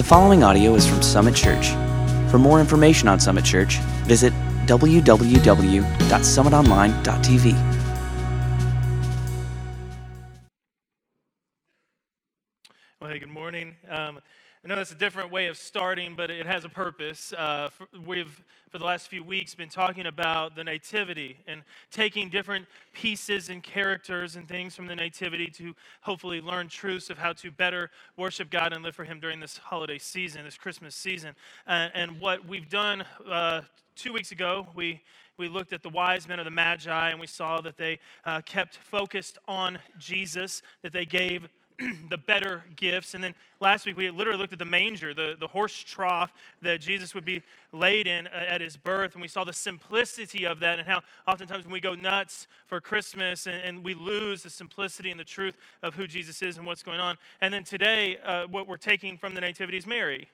The following audio is from Summit Church. For more information on Summit Church, visit www.summitonline.tv. I know that's a different way of starting, but it has a purpose. Uh, for, we've, for the last few weeks, been talking about the Nativity and taking different pieces and characters and things from the Nativity to hopefully learn truths of how to better worship God and live for Him during this holiday season, this Christmas season. Uh, and what we've done uh, two weeks ago, we we looked at the wise men of the Magi and we saw that they uh, kept focused on Jesus, that they gave the better gifts. And then last week we literally looked at the manger, the, the horse trough that Jesus would be laid in uh, at his birth. And we saw the simplicity of that and how oftentimes when we go nuts for Christmas and, and we lose the simplicity and the truth of who Jesus is and what's going on. And then today, uh, what we're taking from the Nativity is Mary.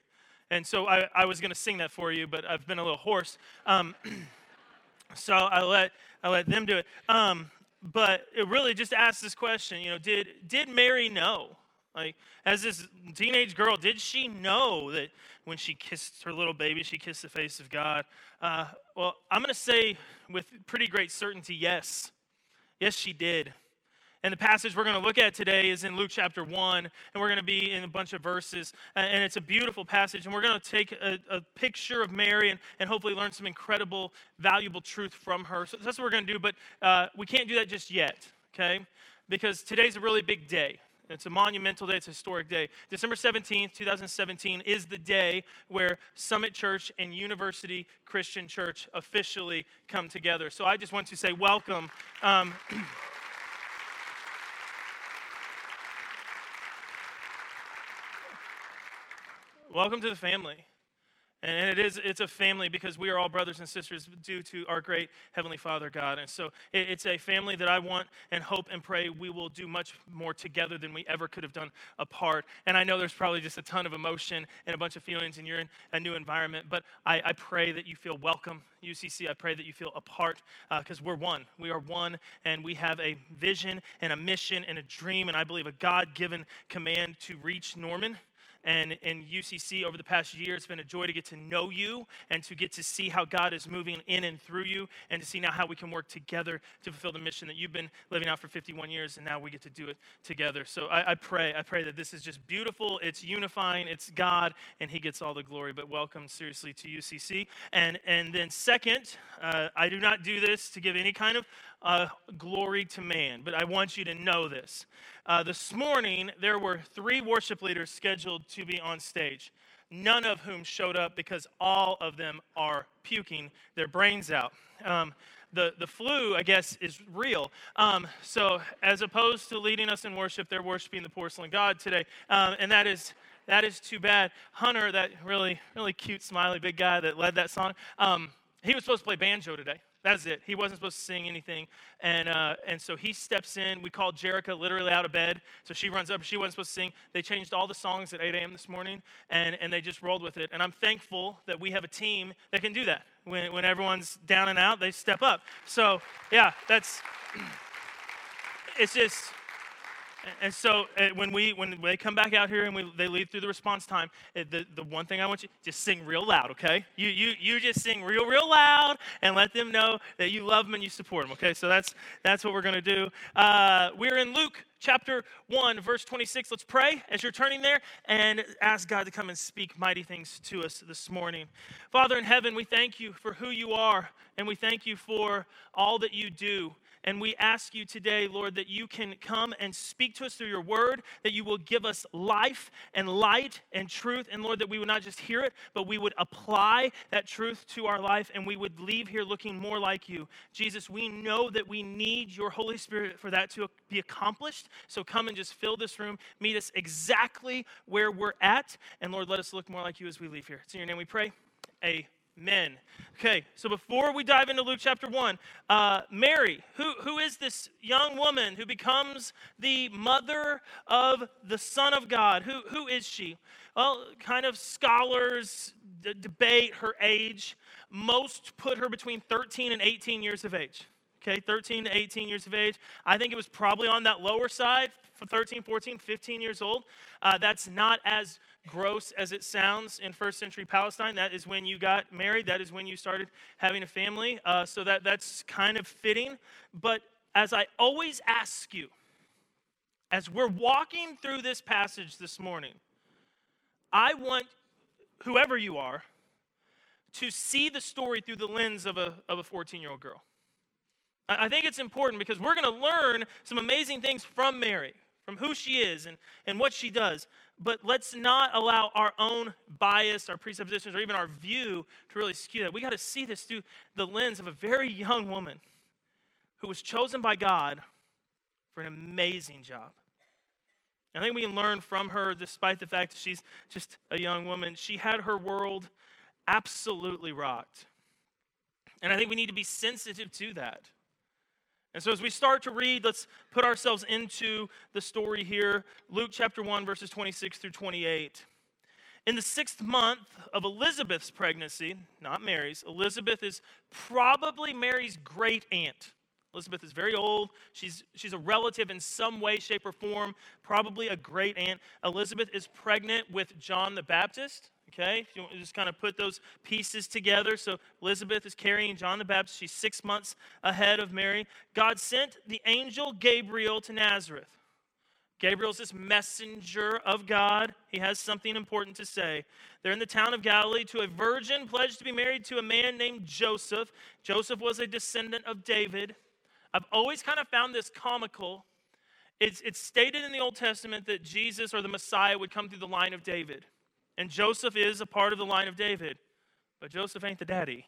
And so I, I was going to sing that for you, but I've been a little hoarse. Um, so I let, I let them do it. Um, but it really just asks this question you know did did mary know? Like as this teenage girl did she know that when she kissed her little baby she kissed the face of god? Uh, well i'm going to say with pretty great certainty yes. Yes she did and the passage we're going to look at today is in Luke chapter 1, and we're going to be in a bunch of verses. And it's a beautiful passage, and we're going to take a, a picture of Mary and, and hopefully learn some incredible, valuable truth from her. So that's what we're going to do, but uh, we can't do that just yet, okay? Because today's a really big day. It's a monumental day, it's a historic day. December 17th, 2017 is the day where Summit Church and University Christian Church officially come together. So I just want to say welcome. Um, Welcome to the family. And it is, it's a family because we are all brothers and sisters due to our great Heavenly Father, God. And so it's a family that I want and hope and pray we will do much more together than we ever could have done apart. And I know there's probably just a ton of emotion and a bunch of feelings, and you're in a new environment. But I, I pray that you feel welcome, UCC. I pray that you feel apart because uh, we're one. We are one, and we have a vision and a mission and a dream, and I believe a God given command to reach Norman and in UCC over the past year. It's been a joy to get to know you and to get to see how God is moving in and through you and to see now how we can work together to fulfill the mission that you've been living out for 51 years and now we get to do it together. So I, I pray, I pray that this is just beautiful. It's unifying. It's God and He gets all the glory. But welcome seriously to UCC. And and then second, uh, I do not do this to give any kind of uh, glory to man, but I want you to know this. Uh, this morning, there were three worship leaders scheduled to be on stage, none of whom showed up because all of them are puking their brains out. Um, the, the flu, I guess, is real. Um, so, as opposed to leading us in worship, they're worshiping the porcelain god today. Um, and that is, that is too bad. Hunter, that really, really cute, smiley, big guy that led that song, um, he was supposed to play banjo today. That's it. He wasn't supposed to sing anything. And, uh, and so he steps in. We called Jerica literally out of bed. So she runs up. She wasn't supposed to sing. They changed all the songs at 8 a.m. this morning, and, and they just rolled with it. And I'm thankful that we have a team that can do that. When, when everyone's down and out, they step up. So, yeah, that's, it's just, and so uh, when we when they come back out here and we, they lead through the response time, uh, the, the one thing I want you just sing real loud, okay? You you you just sing real real loud and let them know that you love them and you support them, okay? So that's that's what we're gonna do. Uh, we're in Luke chapter 1, verse 26. Let's pray as you're turning there and ask God to come and speak mighty things to us this morning. Father in heaven, we thank you for who you are, and we thank you for all that you do. And we ask you today, Lord, that you can come and speak to us through your word, that you will give us life and light and truth. And Lord, that we would not just hear it, but we would apply that truth to our life and we would leave here looking more like you. Jesus, we know that we need your Holy Spirit for that to be accomplished. So come and just fill this room, meet us exactly where we're at. And Lord, let us look more like you as we leave here. It's in your name we pray. Amen men. Okay, so before we dive into Luke chapter 1, uh, Mary, who, who is this young woman who becomes the mother of the Son of God? Who, who is she? Well, kind of scholars d- debate her age. Most put her between 13 and 18 years of age. okay, 13 to 18 years of age. I think it was probably on that lower side for 13, 14, 15 years old. Uh, that's not as gross as it sounds in first century Palestine. That is when you got married, that is when you started having a family. Uh, so that, that's kind of fitting. But as I always ask you, as we're walking through this passage this morning, I want whoever you are to see the story through the lens of a, of a 14 year old girl. I think it's important because we're going to learn some amazing things from Mary, from who she is and, and what she does. But let's not allow our own bias, our presuppositions, or even our view to really skew that. We got to see this through the lens of a very young woman who was chosen by God for an amazing job. I think we can learn from her, despite the fact that she's just a young woman. She had her world absolutely rocked. And I think we need to be sensitive to that. And so, as we start to read, let's put ourselves into the story here Luke chapter 1, verses 26 through 28. In the sixth month of Elizabeth's pregnancy, not Mary's, Elizabeth is probably Mary's great aunt. Elizabeth is very old. She's, she's a relative in some way, shape, or form, probably a great aunt. Elizabeth is pregnant with John the Baptist. Okay, you just kind of put those pieces together. So Elizabeth is carrying John the Baptist. She's six months ahead of Mary. God sent the angel Gabriel to Nazareth. Gabriel's this messenger of God. He has something important to say. They're in the town of Galilee to a virgin pledged to be married to a man named Joseph. Joseph was a descendant of David. I've always kind of found this comical. It's, it's stated in the Old Testament that Jesus or the Messiah would come through the line of David. And Joseph is a part of the line of David, but Joseph ain't the daddy.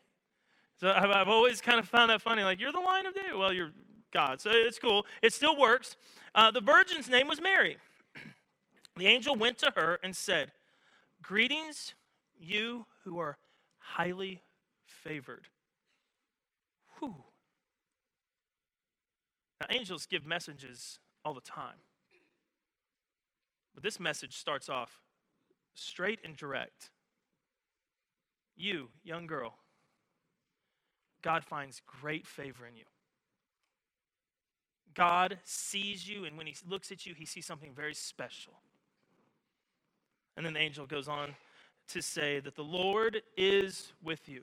So I've, I've always kind of found that funny. Like, you're the line of David. Well, you're God. So it's cool. It still works. Uh, the virgin's name was Mary. The angel went to her and said, Greetings, you who are highly favored. Whew. Now, angels give messages all the time. But this message starts off straight and direct. You, young girl, God finds great favor in you. God sees you, and when He looks at you, He sees something very special. And then the angel goes on to say that the Lord is with you,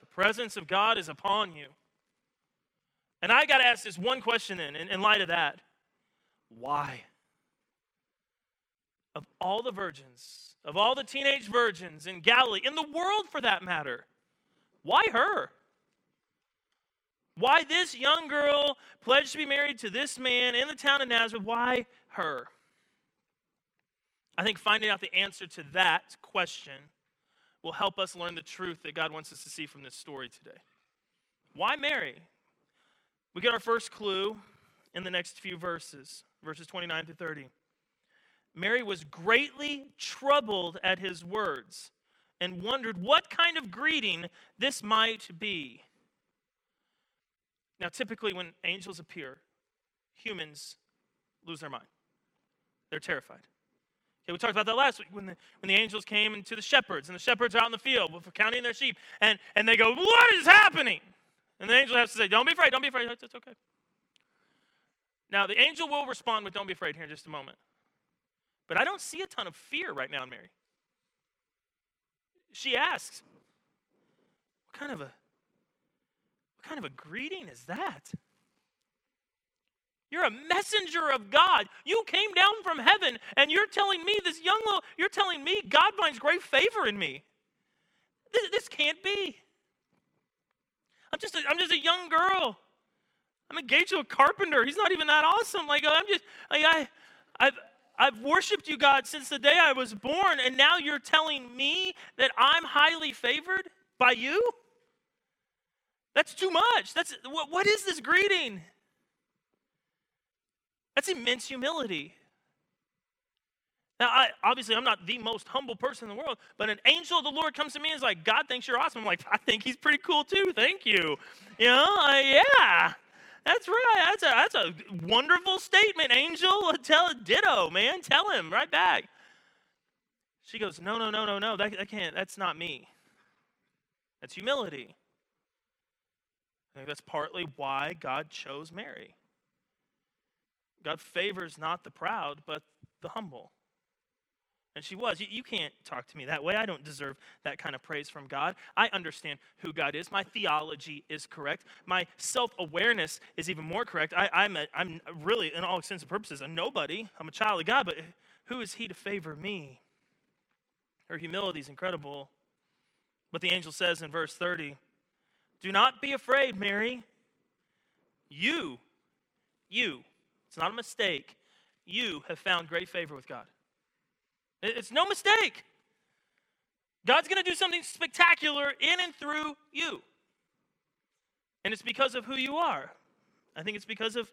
the presence of God is upon you. And I got to ask this one question then, in, in light of that why? Of all the virgins, of all the teenage virgins in Galilee, in the world for that matter, why her? Why this young girl pledged to be married to this man in the town of Nazareth? Why her? I think finding out the answer to that question will help us learn the truth that God wants us to see from this story today. Why Mary? We get our first clue in the next few verses, verses 29 to 30. Mary was greatly troubled at his words and wondered what kind of greeting this might be. Now, typically, when angels appear, humans lose their mind. They're terrified. Okay, we talked about that last week when the, when the angels came into the shepherds, and the shepherds are out in the field counting their sheep, and, and they go, What is happening? And the angel has to say, Don't be afraid, don't be afraid. It's okay. Now, the angel will respond with, Don't be afraid here in just a moment. But I don't see a ton of fear right now in Mary. She asks, What kind of a what kind of a greeting is that? You're a messenger of God. You came down from heaven and you're telling me, this young little, you're telling me God finds great favor in me. This, this can't be. I'm just, a, I'm just a young girl. I'm engaged to a carpenter. He's not even that awesome. Like I'm just, like I, I've, I've worshiped you, God, since the day I was born, and now you're telling me that I'm highly favored by you? That's too much. That's what, what is this greeting? That's immense humility. Now, I, obviously, I'm not the most humble person in the world, but an angel of the Lord comes to me and is like, God thinks you're awesome. I'm like, I think he's pretty cool too. Thank you. You know, yeah. That's right. That's a, that's a wonderful statement, Angel. Tell ditto, man. Tell him right back. She goes, No, no, no, no, no. That, that can't. That's not me. That's humility. I think that's partly why God chose Mary. God favors not the proud, but the humble. And she was. You, you, can't talk to me that way. I don't deserve that kind of praise from God. I understand who God is. My theology is correct. My self awareness is even more correct. I, I'm, a, I'm really, in all extents and purposes, a nobody. I'm a child of God, but who is He to favor me? Her humility is incredible. But the angel says in verse 30 Do not be afraid, Mary. You, you, it's not a mistake, you have found great favor with God. It's no mistake. God's going to do something spectacular in and through you. And it's because of who you are. I think it's because of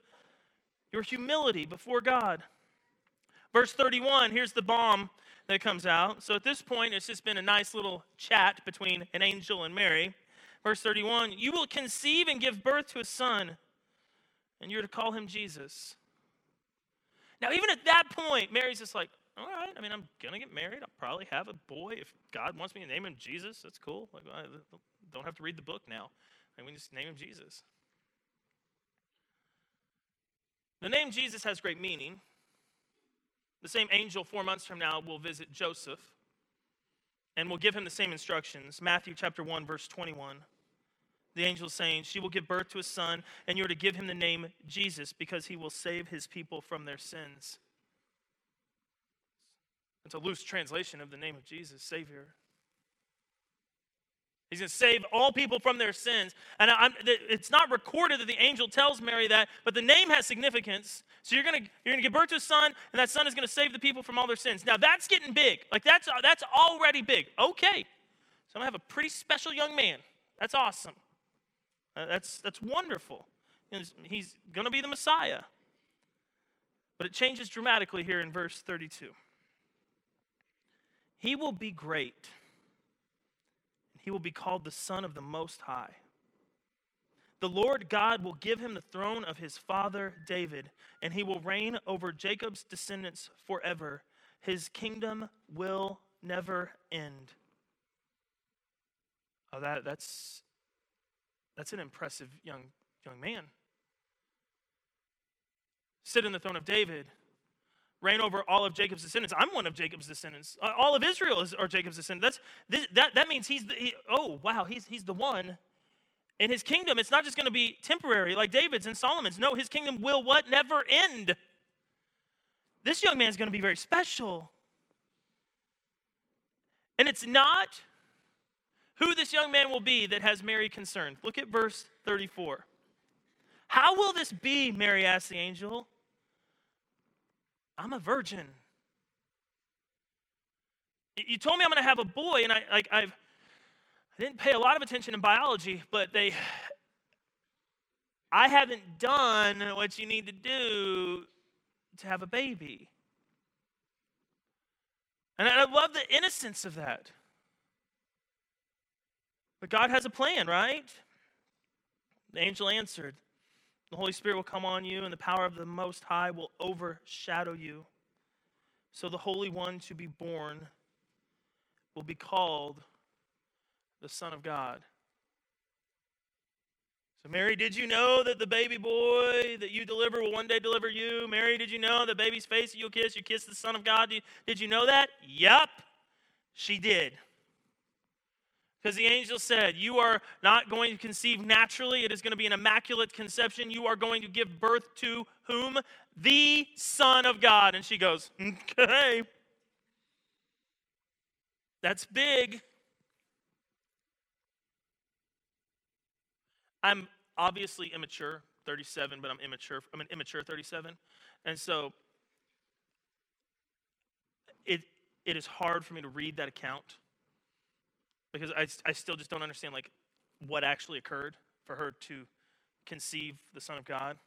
your humility before God. Verse 31, here's the bomb that comes out. So at this point, it's just been a nice little chat between an angel and Mary. Verse 31 You will conceive and give birth to a son, and you're to call him Jesus. Now, even at that point, Mary's just like, all right, I mean, I'm to get married. I'll probably have a boy. If God wants me to name him Jesus, that's cool. Like, I don't have to read the book now. And we just name him Jesus. The name Jesus has great meaning. The same angel, four months from now, will visit Joseph and will give him the same instructions. Matthew chapter 1, verse 21. The angel is saying, She will give birth to a son, and you're to give him the name Jesus because he will save his people from their sins. It's a loose translation of the name of Jesus, Savior. He's going to save all people from their sins. And I'm, it's not recorded that the angel tells Mary that, but the name has significance. So you're going to you're going to give birth to a son, and that son is going to save the people from all their sins. Now that's getting big. Like that's that's already big. Okay, so I'm going to have a pretty special young man. That's awesome. Uh, that's that's wonderful. He's going to be the Messiah. But it changes dramatically here in verse 32. He will be great. He will be called the Son of the Most High. The Lord God will give him the throne of his father David, and he will reign over Jacob's descendants forever. His kingdom will never end. Oh, that, that's, that's an impressive young, young man. Sit in the throne of David reign over all of Jacob's descendants. I'm one of Jacob's descendants. Uh, all of Israel is, are Jacob's descendants. That's, this, that, that means he's the, he, oh, wow, he's, he's the one. In his kingdom, it's not just going to be temporary like David's and Solomon's. No, his kingdom will what? Never end. This young man's going to be very special. And it's not who this young man will be that has Mary concerned. Look at verse 34. How will this be? Mary asked the angel. I'm a virgin. You told me I'm going to have a boy, and I like I've I didn't pay a lot of attention in biology, but they I haven't done what you need to do to have a baby. And I love the innocence of that. But God has a plan, right? The angel answered, the Holy Spirit will come on you, and the power of the Most High will overshadow you. So the Holy One to be born will be called the Son of God. So, Mary, did you know that the baby boy that you deliver will one day deliver you? Mary, did you know the baby's face that you'll kiss, you kiss the Son of God? Did you know that? Yep, she did. Because the angel said, You are not going to conceive naturally. It is going to be an immaculate conception. You are going to give birth to whom? The Son of God. And she goes, Okay. That's big. I'm obviously immature, 37, but I'm immature. I'm an immature 37. And so it, it is hard for me to read that account because I, I still just don't understand like what actually occurred for her to conceive the Son of God.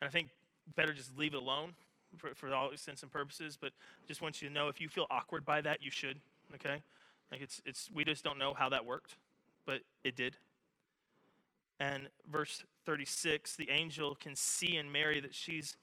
And I think better just leave it alone for, for all intents and purposes. But just want you to know if you feel awkward by that, you should. Okay, like it's it's we just don't know how that worked, but it did. And verse 36, the angel can see in Mary that she's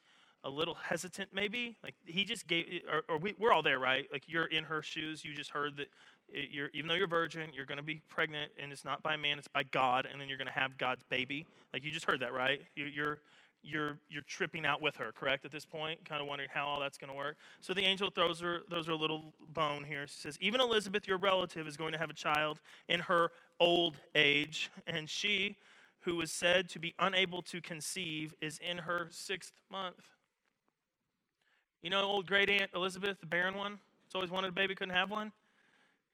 a little hesitant, maybe. Like he just gave, or, or we, we're all there, right? Like you're in her shoes. You just heard that you're, even though you're virgin, you're going to be pregnant, and it's not by man, it's by God, and then you're going to have God's baby. Like you just heard that, right? You, you're you're you're tripping out with her, correct? At this point, kind of wondering how all that's going to work. So the angel throws her throws her a little bone here. She says, "Even Elizabeth, your relative, is going to have a child in her old age, and she, who was said to be unable to conceive, is in her sixth month." You know, old great aunt Elizabeth, the barren one, It's always wanted a baby, couldn't have one.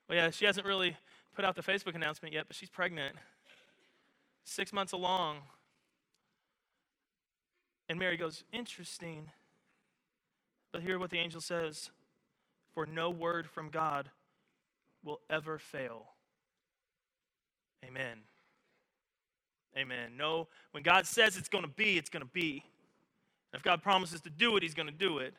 Well, yeah, she hasn't really put out the Facebook announcement yet, but she's pregnant. Six months along. And Mary goes, Interesting. But hear what the angel says For no word from God will ever fail. Amen. Amen. No, when God says it's going to be, it's going to be. If God promises to do it, He's going to do it.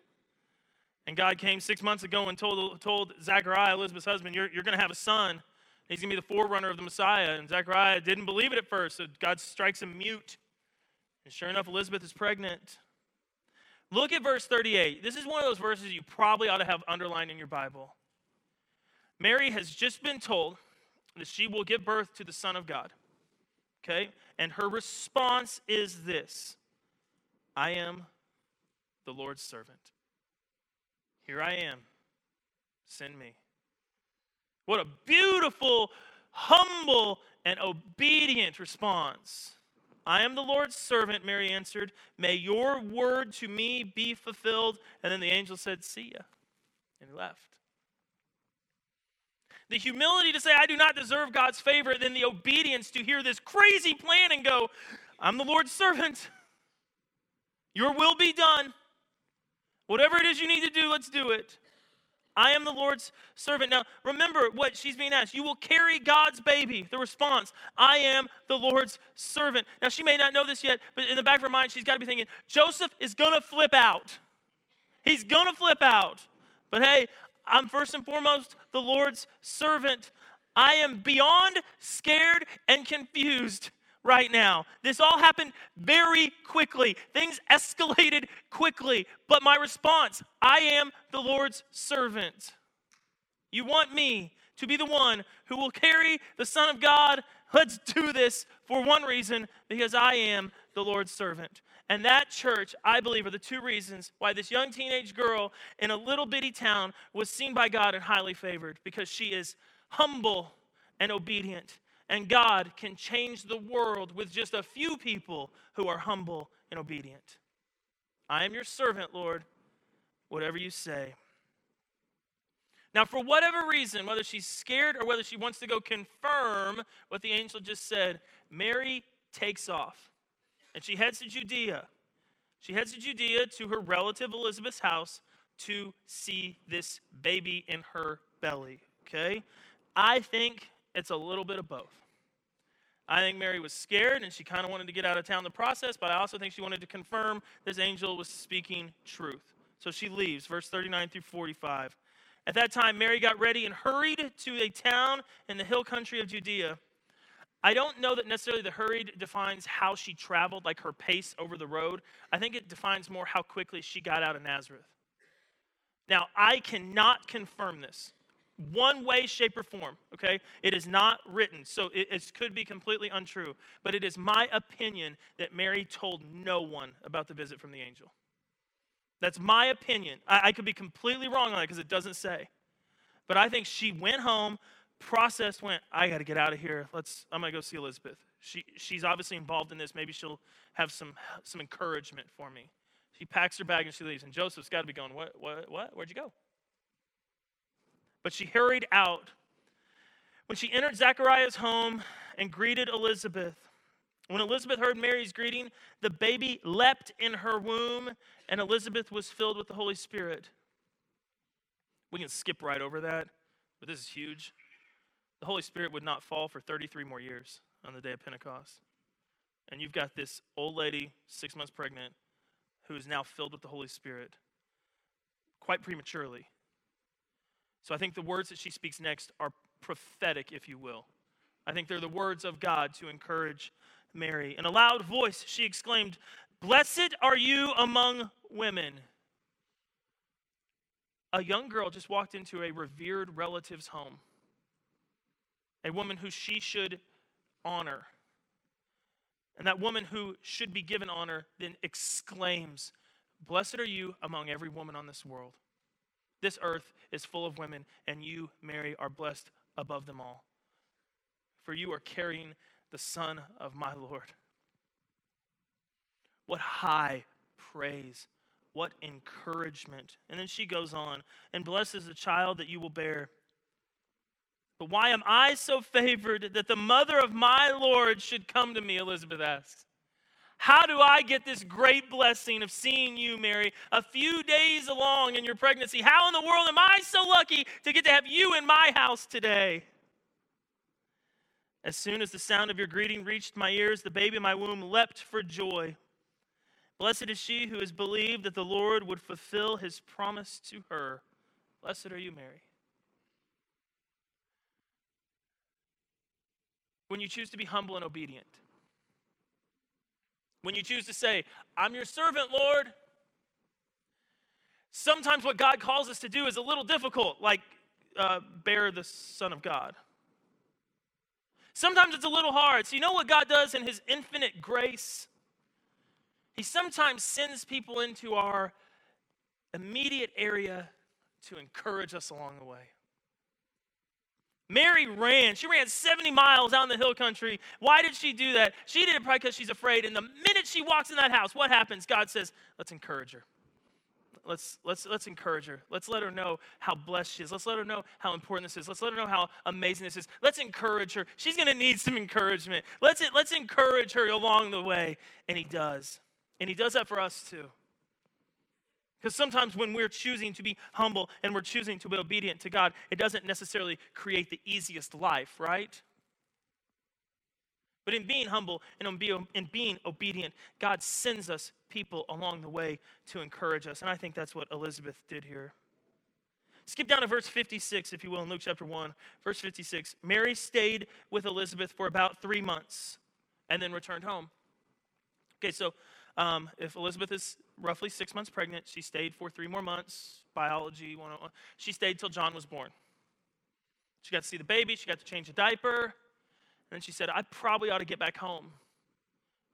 And God came six months ago and told, told Zechariah, Elizabeth's husband, You're, you're going to have a son. He's going to be the forerunner of the Messiah. And Zechariah didn't believe it at first, so God strikes him mute. And sure enough, Elizabeth is pregnant. Look at verse 38. This is one of those verses you probably ought to have underlined in your Bible. Mary has just been told that she will give birth to the Son of God. Okay? And her response is this I am the Lord's servant. Here I am. Send me. What a beautiful, humble, and obedient response. I am the Lord's servant, Mary answered. May your word to me be fulfilled. And then the angel said, See ya. And he left. The humility to say, I do not deserve God's favor, then the obedience to hear this crazy plan and go, I'm the Lord's servant. Your will be done. Whatever it is you need to do, let's do it. I am the Lord's servant. Now, remember what she's being asked. You will carry God's baby. The response, I am the Lord's servant. Now, she may not know this yet, but in the back of her mind, she's got to be thinking, Joseph is going to flip out. He's going to flip out. But hey, I'm first and foremost the Lord's servant. I am beyond scared and confused right now. This all happened very quickly. Things escalated quickly. But my response I am the Lord's servant. You want me to be the one who will carry the Son of God? Let's do this for one reason because I am the Lord's servant. And that church, I believe, are the two reasons why this young teenage girl in a little bitty town was seen by God and highly favored because she is humble and obedient and God can change the world with just a few people who are humble and obedient. I am your servant, Lord, whatever you say. Now, for whatever reason, whether she's scared or whether she wants to go confirm what the angel just said, Mary takes off and she heads to Judea. She heads to Judea to her relative Elizabeth's house to see this baby in her belly. Okay? I think it's a little bit of both. I think Mary was scared and she kind of wanted to get out of town the process, but I also think she wanted to confirm this angel was speaking truth. So she leaves, verse 39 through 45. At that time, Mary got ready and hurried to a town in the hill country of Judea. I don't know that necessarily the hurried defines how she traveled, like her pace over the road. I think it defines more how quickly she got out of Nazareth. Now, I cannot confirm this one way, shape, or form, okay? It is not written, so it, it, could be completely untrue. But it is my opinion that Mary told no one about the visit from the angel. That's my opinion. I, I could be completely wrong on it because it doesn't say. But I think she went home, processed, went, I got to get out of here. Let's, I'm to go see Elizabeth. She, she's obviously involved in this. Maybe she'll have some, some encouragement for me. She packs her bag and she leaves. And Joseph's got to be going, What, what, what? Where'd you go? But she hurried out. When she entered Zechariah's home and greeted Elizabeth, when Elizabeth heard Mary's greeting, the baby leapt in her womb, and Elizabeth was filled with the Holy Spirit. We can skip right over that, but this is huge. The Holy Spirit would not fall for 33 more years on the day of Pentecost. And you've got this old lady, six months pregnant, who is now filled with the Holy Spirit quite prematurely. So I think the words that she speaks next are prophetic, if you will. I think they're the words of God to encourage Mary. In a loud voice, she exclaimed, Blessed are you among women. A young girl just walked into a revered relative's home, a woman who she should honor. And that woman who should be given honor then exclaims, Blessed are you among every woman on this world. This earth is full of women, and you, Mary, are blessed above them all. For you are carrying the Son of my Lord. What high praise, what encouragement. And then she goes on, and blesses the child that you will bear. But why am I so favored that the mother of my Lord should come to me? Elizabeth asks. How do I get this great blessing of seeing you, Mary, a few days along in your pregnancy? How in the world am I so lucky to get to have you in my house today? As soon as the sound of your greeting reached my ears, the baby in my womb leapt for joy. Blessed is she who has believed that the Lord would fulfill his promise to her. Blessed are you, Mary. When you choose to be humble and obedient, when you choose to say, I'm your servant, Lord, sometimes what God calls us to do is a little difficult, like uh, bear the Son of God. Sometimes it's a little hard. So, you know what God does in His infinite grace? He sometimes sends people into our immediate area to encourage us along the way. Mary ran. She ran 70 miles out in the hill country. Why did she do that? She did it probably because she's afraid. And the minute she walks in that house, what happens? God says, let's encourage her. Let's, let's, let's encourage her. Let's let her know how blessed she is. Let's let her know how important this is. Let's let her know how amazing this is. Let's encourage her. She's going to need some encouragement. Let's, let's encourage her along the way. And he does. And he does that for us too. Because sometimes when we're choosing to be humble and we're choosing to be obedient to God, it doesn't necessarily create the easiest life, right? But in being humble and in being obedient, God sends us people along the way to encourage us. And I think that's what Elizabeth did here. Skip down to verse 56, if you will, in Luke chapter 1. Verse 56 Mary stayed with Elizabeth for about three months and then returned home. Okay, so um, if Elizabeth is roughly six months pregnant, she stayed for three more months, biology 101. She stayed till John was born. She got to see the baby, she got to change a diaper, and then she said, I probably ought to get back home.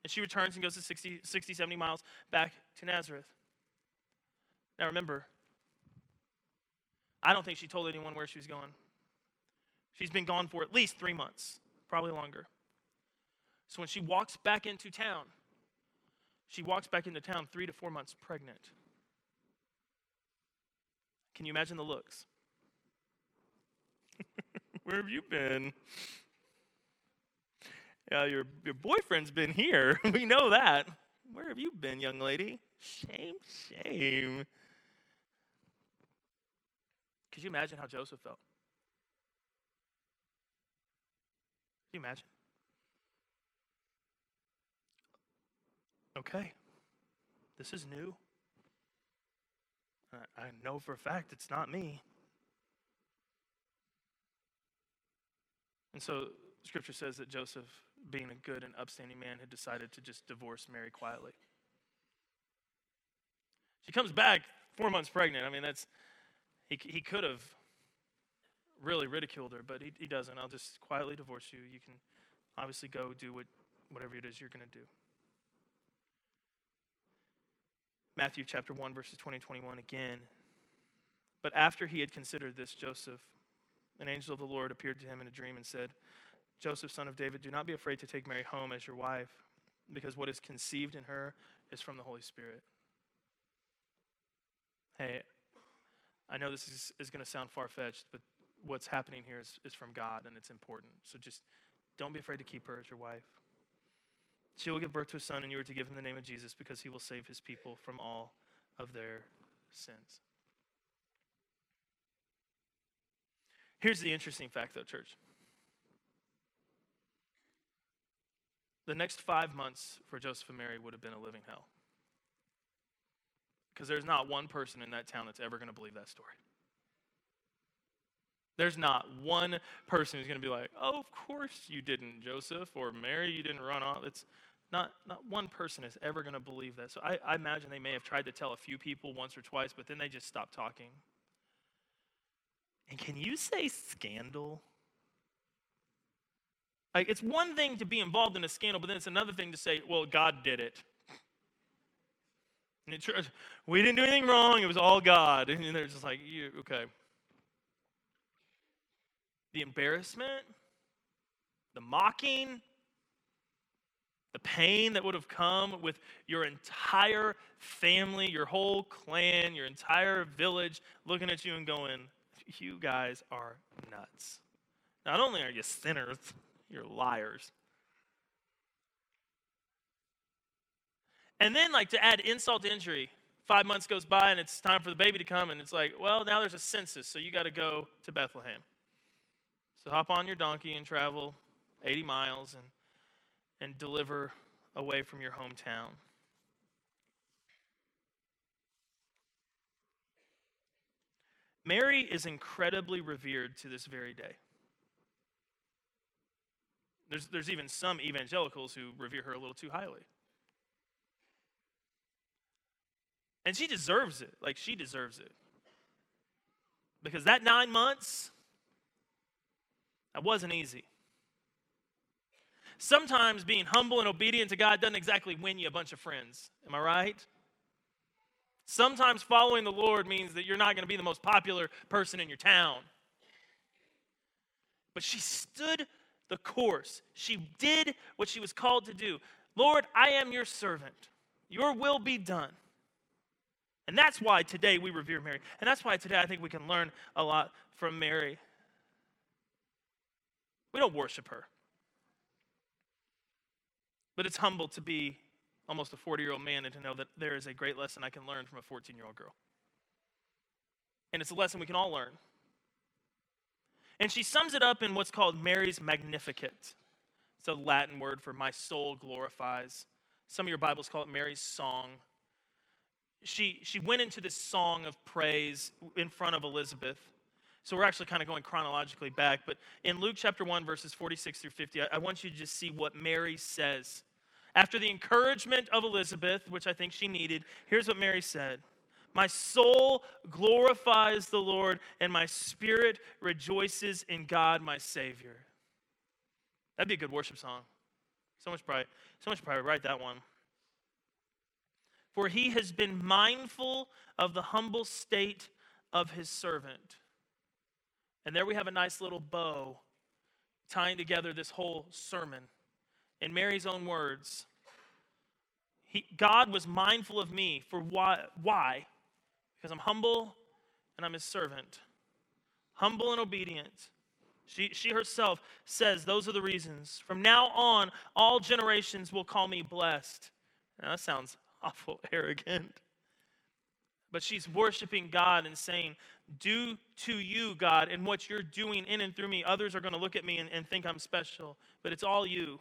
And she returns and goes to 60, 60 70 miles back to Nazareth. Now remember, I don't think she told anyone where she was going. She's been gone for at least three months, probably longer. So when she walks back into town, she walks back into town three to four months pregnant. Can you imagine the looks? Where have you been? Yeah, your, your boyfriend's been here. we know that. Where have you been, young lady? Shame, shame. Could you imagine how Joseph felt? Can you imagine? Okay, this is new. I, know for a fact it's not me. And so scripture says that Joseph, being a good and upstanding man, had decided to just divorce Mary quietly. She comes back four months pregnant. I mean, that's, he, he could have really ridiculed her, but he, he doesn't. I'll just quietly divorce you. You can obviously go do what, whatever it is you're going to do. Matthew chapter 1, verses 20 and 21 again. But after he had considered this, Joseph, an angel of the Lord, appeared to him in a dream and said, Joseph, son of David, do not be afraid to take Mary home as your wife, because what is conceived in her is from the Holy Spirit. Hey, I know this is, is going to sound far fetched, but what's happening here is, is from God and it's important. So just don't be afraid to keep her as your wife. She will give birth to a son, and you are to give him the name of Jesus because he will save his people from all of their sins. Here's the interesting fact, though, church. The next five months for Joseph and Mary would have been a living hell. Because there's not one person in that town that's ever going to believe that story. There's not one person who's going to be like, oh, of course you didn't, Joseph, or Mary, you didn't run off. It's, Not, not one person is ever going to believe that. So I, I imagine they may have tried to tell a few people once or twice, but then they just stopped talking. And can you say scandal? Like, it's one thing to be involved in a scandal, but then it's another thing to say, well, God did it. And it, we didn't do anything wrong, it was all God. And they're just like, you, okay. The embarrassment, the mocking, the pain that would have come with your entire family, your whole clan, your entire village looking at you and going, You guys are nuts. Not only are you sinners, you're liars. And then, like, to add insult to injury, five months goes by and it's time for the baby to come, and it's like, well, now there's a census, so you got to go to Bethlehem. So hop on your donkey and travel 80 miles and, and deliver away from your hometown. Mary is incredibly revered to this very day. There's, there's even some evangelicals who revere her a little too highly. And she deserves it. Like, she deserves it. Because that nine months, that wasn't easy. Sometimes being humble and obedient to God doesn't exactly win you a bunch of friends. Am I right? Sometimes following the Lord means that you're not going to be the most popular person in your town. But she stood the course. She did what she was called to do. Lord, I am your servant. Your will be done. And that's why today we revere Mary. And that's why today I think we can learn a lot from Mary. We don't worship her. But it's humble to be almost a 40 year old man and to know that there is a great lesson I can learn from a 14 year old girl. And it's a lesson we can all learn. And she sums it up in what's called Mary's Magnificat. It's a Latin word for my soul glorifies. Some of your Bibles call it Mary's song. She, she went into this song of praise in front of Elizabeth. So we're actually kind of going chronologically back. But in Luke chapter 1, verses 46 through 50, I, I want you to just see what Mary says. After the encouragement of Elizabeth, which I think she needed, here's what Mary said my soul glorifies the Lord, and my spirit rejoices in God, my Savior. That'd be a good worship song. So much pride. So much pride. Write that one. For he has been mindful of the humble state of his servant. And there we have a nice little bow tying together this whole sermon. In Mary's own words, he, God was mindful of me for why? Why? because I'm humble and I'm his servant. Humble and obedient. She, she herself says those are the reasons. From now on, all generations will call me blessed. Now, that sounds awful arrogant. But she's worshiping God and saying, Due to you, God, and what you're doing in and through me, others are going to look at me and, and think I'm special. But it's all you.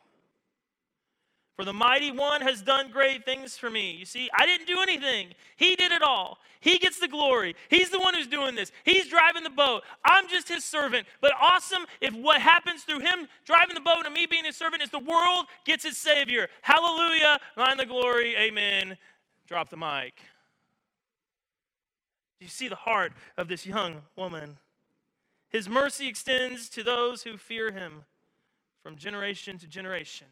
For the mighty one has done great things for me. You see, I didn't do anything. He did it all. He gets the glory. He's the one who's doing this. He's driving the boat. I'm just his servant. But awesome if what happens through him driving the boat and me being his servant is the world gets its Savior. Hallelujah. Line the glory. Amen. Drop the mic. Do you see the heart of this young woman? His mercy extends to those who fear him from generation to generation.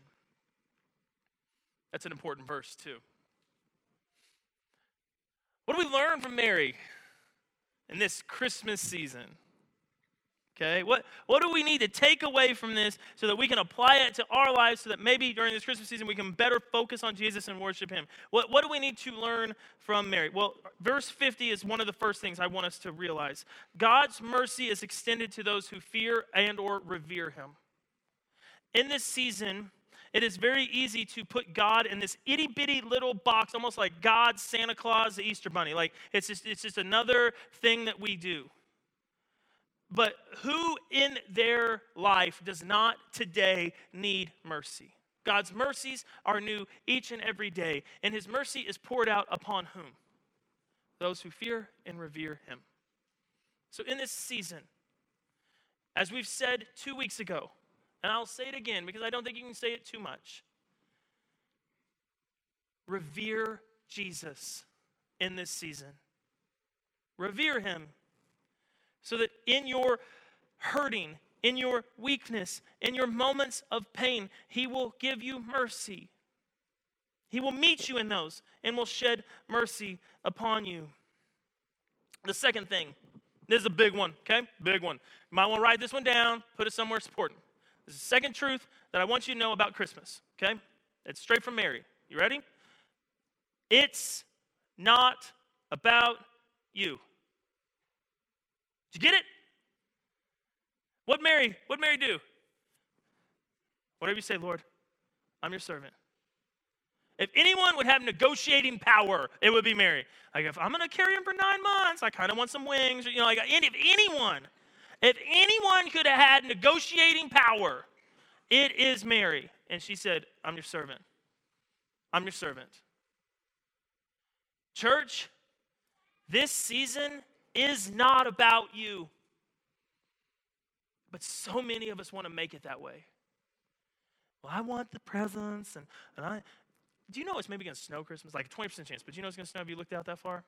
That's an important verse, too. What do we learn from Mary in this Christmas season? Okay, what, what do we need to take away from this so that we can apply it to our lives so that maybe during this Christmas season we can better focus on Jesus and worship Him? What, what do we need to learn from Mary? Well, verse 50 is one of the first things I want us to realize. God's mercy is extended to those who fear and or revere Him. In this season, it is very easy to put God in this itty bitty little box, almost like God, Santa Claus, the Easter Bunny. Like it's just, it's just another thing that we do. But who in their life does not today need mercy? God's mercies are new each and every day, and his mercy is poured out upon whom? Those who fear and revere him. So, in this season, as we've said two weeks ago, and I'll say it again because I don't think you can say it too much. revere Jesus in this season. Revere him so that in your hurting, in your weakness, in your moments of pain, he will give you mercy. He will meet you in those and will shed mercy upon you. The second thing, this is a big one, okay? Big one. You might want to write this one down, put it somewhere important. This is the second truth that I want you to know about Christmas, okay? It's straight from Mary. You ready? It's not about you. Did you get it? What Mary, what Mary do? Whatever you say, Lord, I'm your servant. If anyone would have negotiating power, it would be Mary. Like, if I'm to carry him for nine months, I kind of want some wings. You know, like, if anyone, if anyone could have had negotiating power, it is Mary. And she said, I'm your servant. I'm your servant. Church, this season is not about you. But so many of us want to make it that way. Well, I want the presents, and, and I, do you know it's maybe going to snow Christmas? Like a 20% chance, but you know it's going to snow if you looked out that far?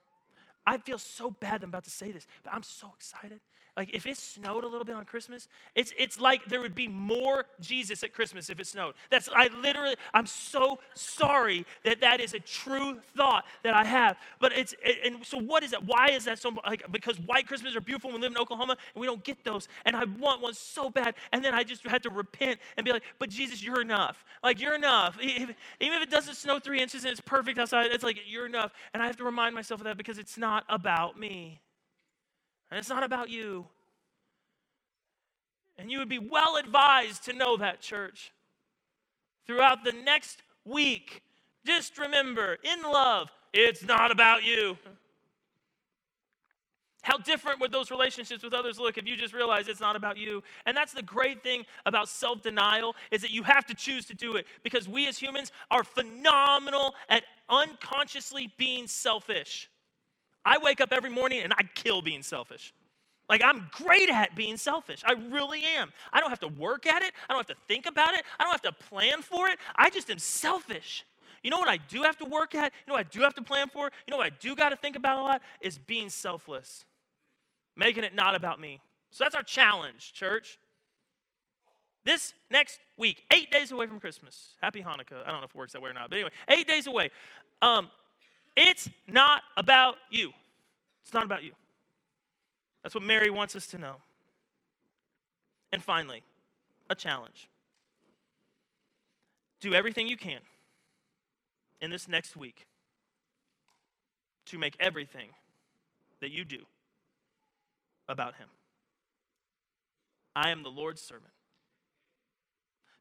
I feel so bad I'm about to say this, but I'm so excited. Like if it snowed a little bit on Christmas, it's it's like there would be more Jesus at Christmas if it snowed. That's I literally I'm so sorry that that is a true thought that I have. But it's and so what is that? Why is that so like because white Christmas are beautiful. When we live in Oklahoma and we don't get those. And I want one so bad. And then I just had to repent and be like, but Jesus, you're enough. Like you're enough. Even if it doesn't snow three inches and it's perfect outside, it's like you're enough. And I have to remind myself of that because it's not about me. And it's not about you. And you would be well advised to know that, church. Throughout the next week, just remember in love, it's not about you. How different would those relationships with others look if you just realize it's not about you? And that's the great thing about self-denial is that you have to choose to do it because we as humans are phenomenal at unconsciously being selfish. I wake up every morning and I kill being selfish. Like, I'm great at being selfish. I really am. I don't have to work at it. I don't have to think about it. I don't have to plan for it. I just am selfish. You know what I do have to work at? You know what I do have to plan for? You know what I do got to think about a lot? Is being selfless, making it not about me. So that's our challenge, church. This next week, eight days away from Christmas. Happy Hanukkah. I don't know if it works that way or not, but anyway, eight days away. Um, it's not about you. It's not about you. That's what Mary wants us to know. And finally, a challenge. Do everything you can in this next week to make everything that you do about Him. I am the Lord's servant.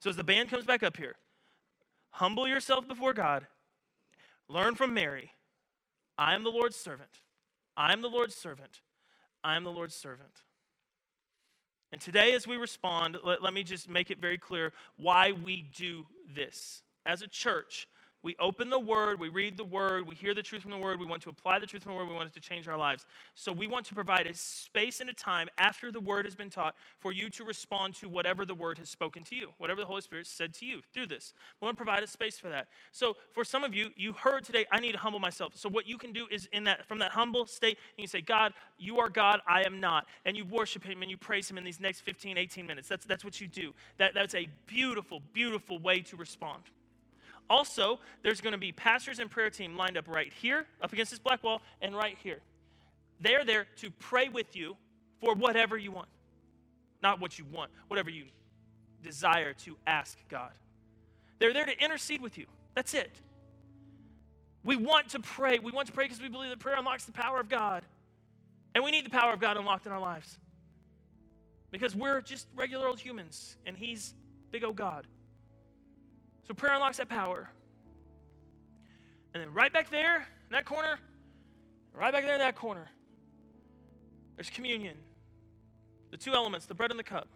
So, as the band comes back up here, humble yourself before God, learn from Mary. I am the Lord's servant. I am the Lord's servant. I am the Lord's servant. And today, as we respond, let, let me just make it very clear why we do this. As a church, we open the Word, we read the Word, we hear the truth from the Word, we want to apply the truth from the Word, we want it to change our lives. So we want to provide a space and a time after the Word has been taught for you to respond to whatever the Word has spoken to you, whatever the Holy Spirit said to you through this. We want to provide a space for that. So for some of you, you heard today, I need to humble myself. So what you can do is in that from that humble state, you can say, God, you are God, I am not. And you worship Him and you praise Him in these next 15, 18 minutes. That's, that's what you do. That, that's a beautiful, beautiful way to respond. Also, there's going to be pastors and prayer team lined up right here, up against this black wall, and right here. They're there to pray with you for whatever you want. Not what you want, whatever you desire to ask God. They're there to intercede with you. That's it. We want to pray. We want to pray because we believe that prayer unlocks the power of God. And we need the power of God unlocked in our lives. Because we're just regular old humans, and He's big old God. So prayer unlocks that power. And then right back there, in that corner, right back there in that corner, there's communion. The two elements, the bread and the cup.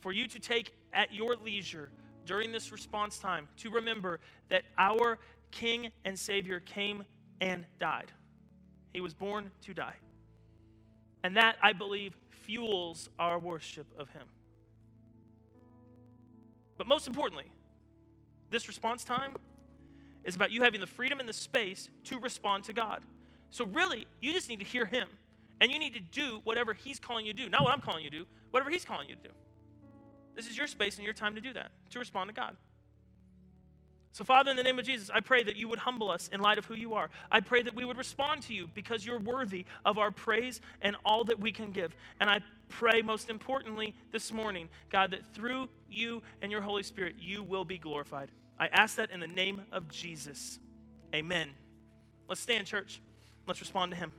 For you to take at your leisure during this response time to remember that our King and Savior came and died. He was born to die. And that, I believe, fuels our worship of Him. But most importantly, this response time is about you having the freedom and the space to respond to God. So, really, you just need to hear Him. And you need to do whatever He's calling you to do. Not what I'm calling you to do, whatever He's calling you to do. This is your space and your time to do that, to respond to God. So, Father, in the name of Jesus, I pray that you would humble us in light of who you are. I pray that we would respond to you because you're worthy of our praise and all that we can give. And I pray, most importantly, this morning, God, that through you and your Holy Spirit, you will be glorified. I ask that in the name of Jesus. Amen. Let's stand, church. Let's respond to him.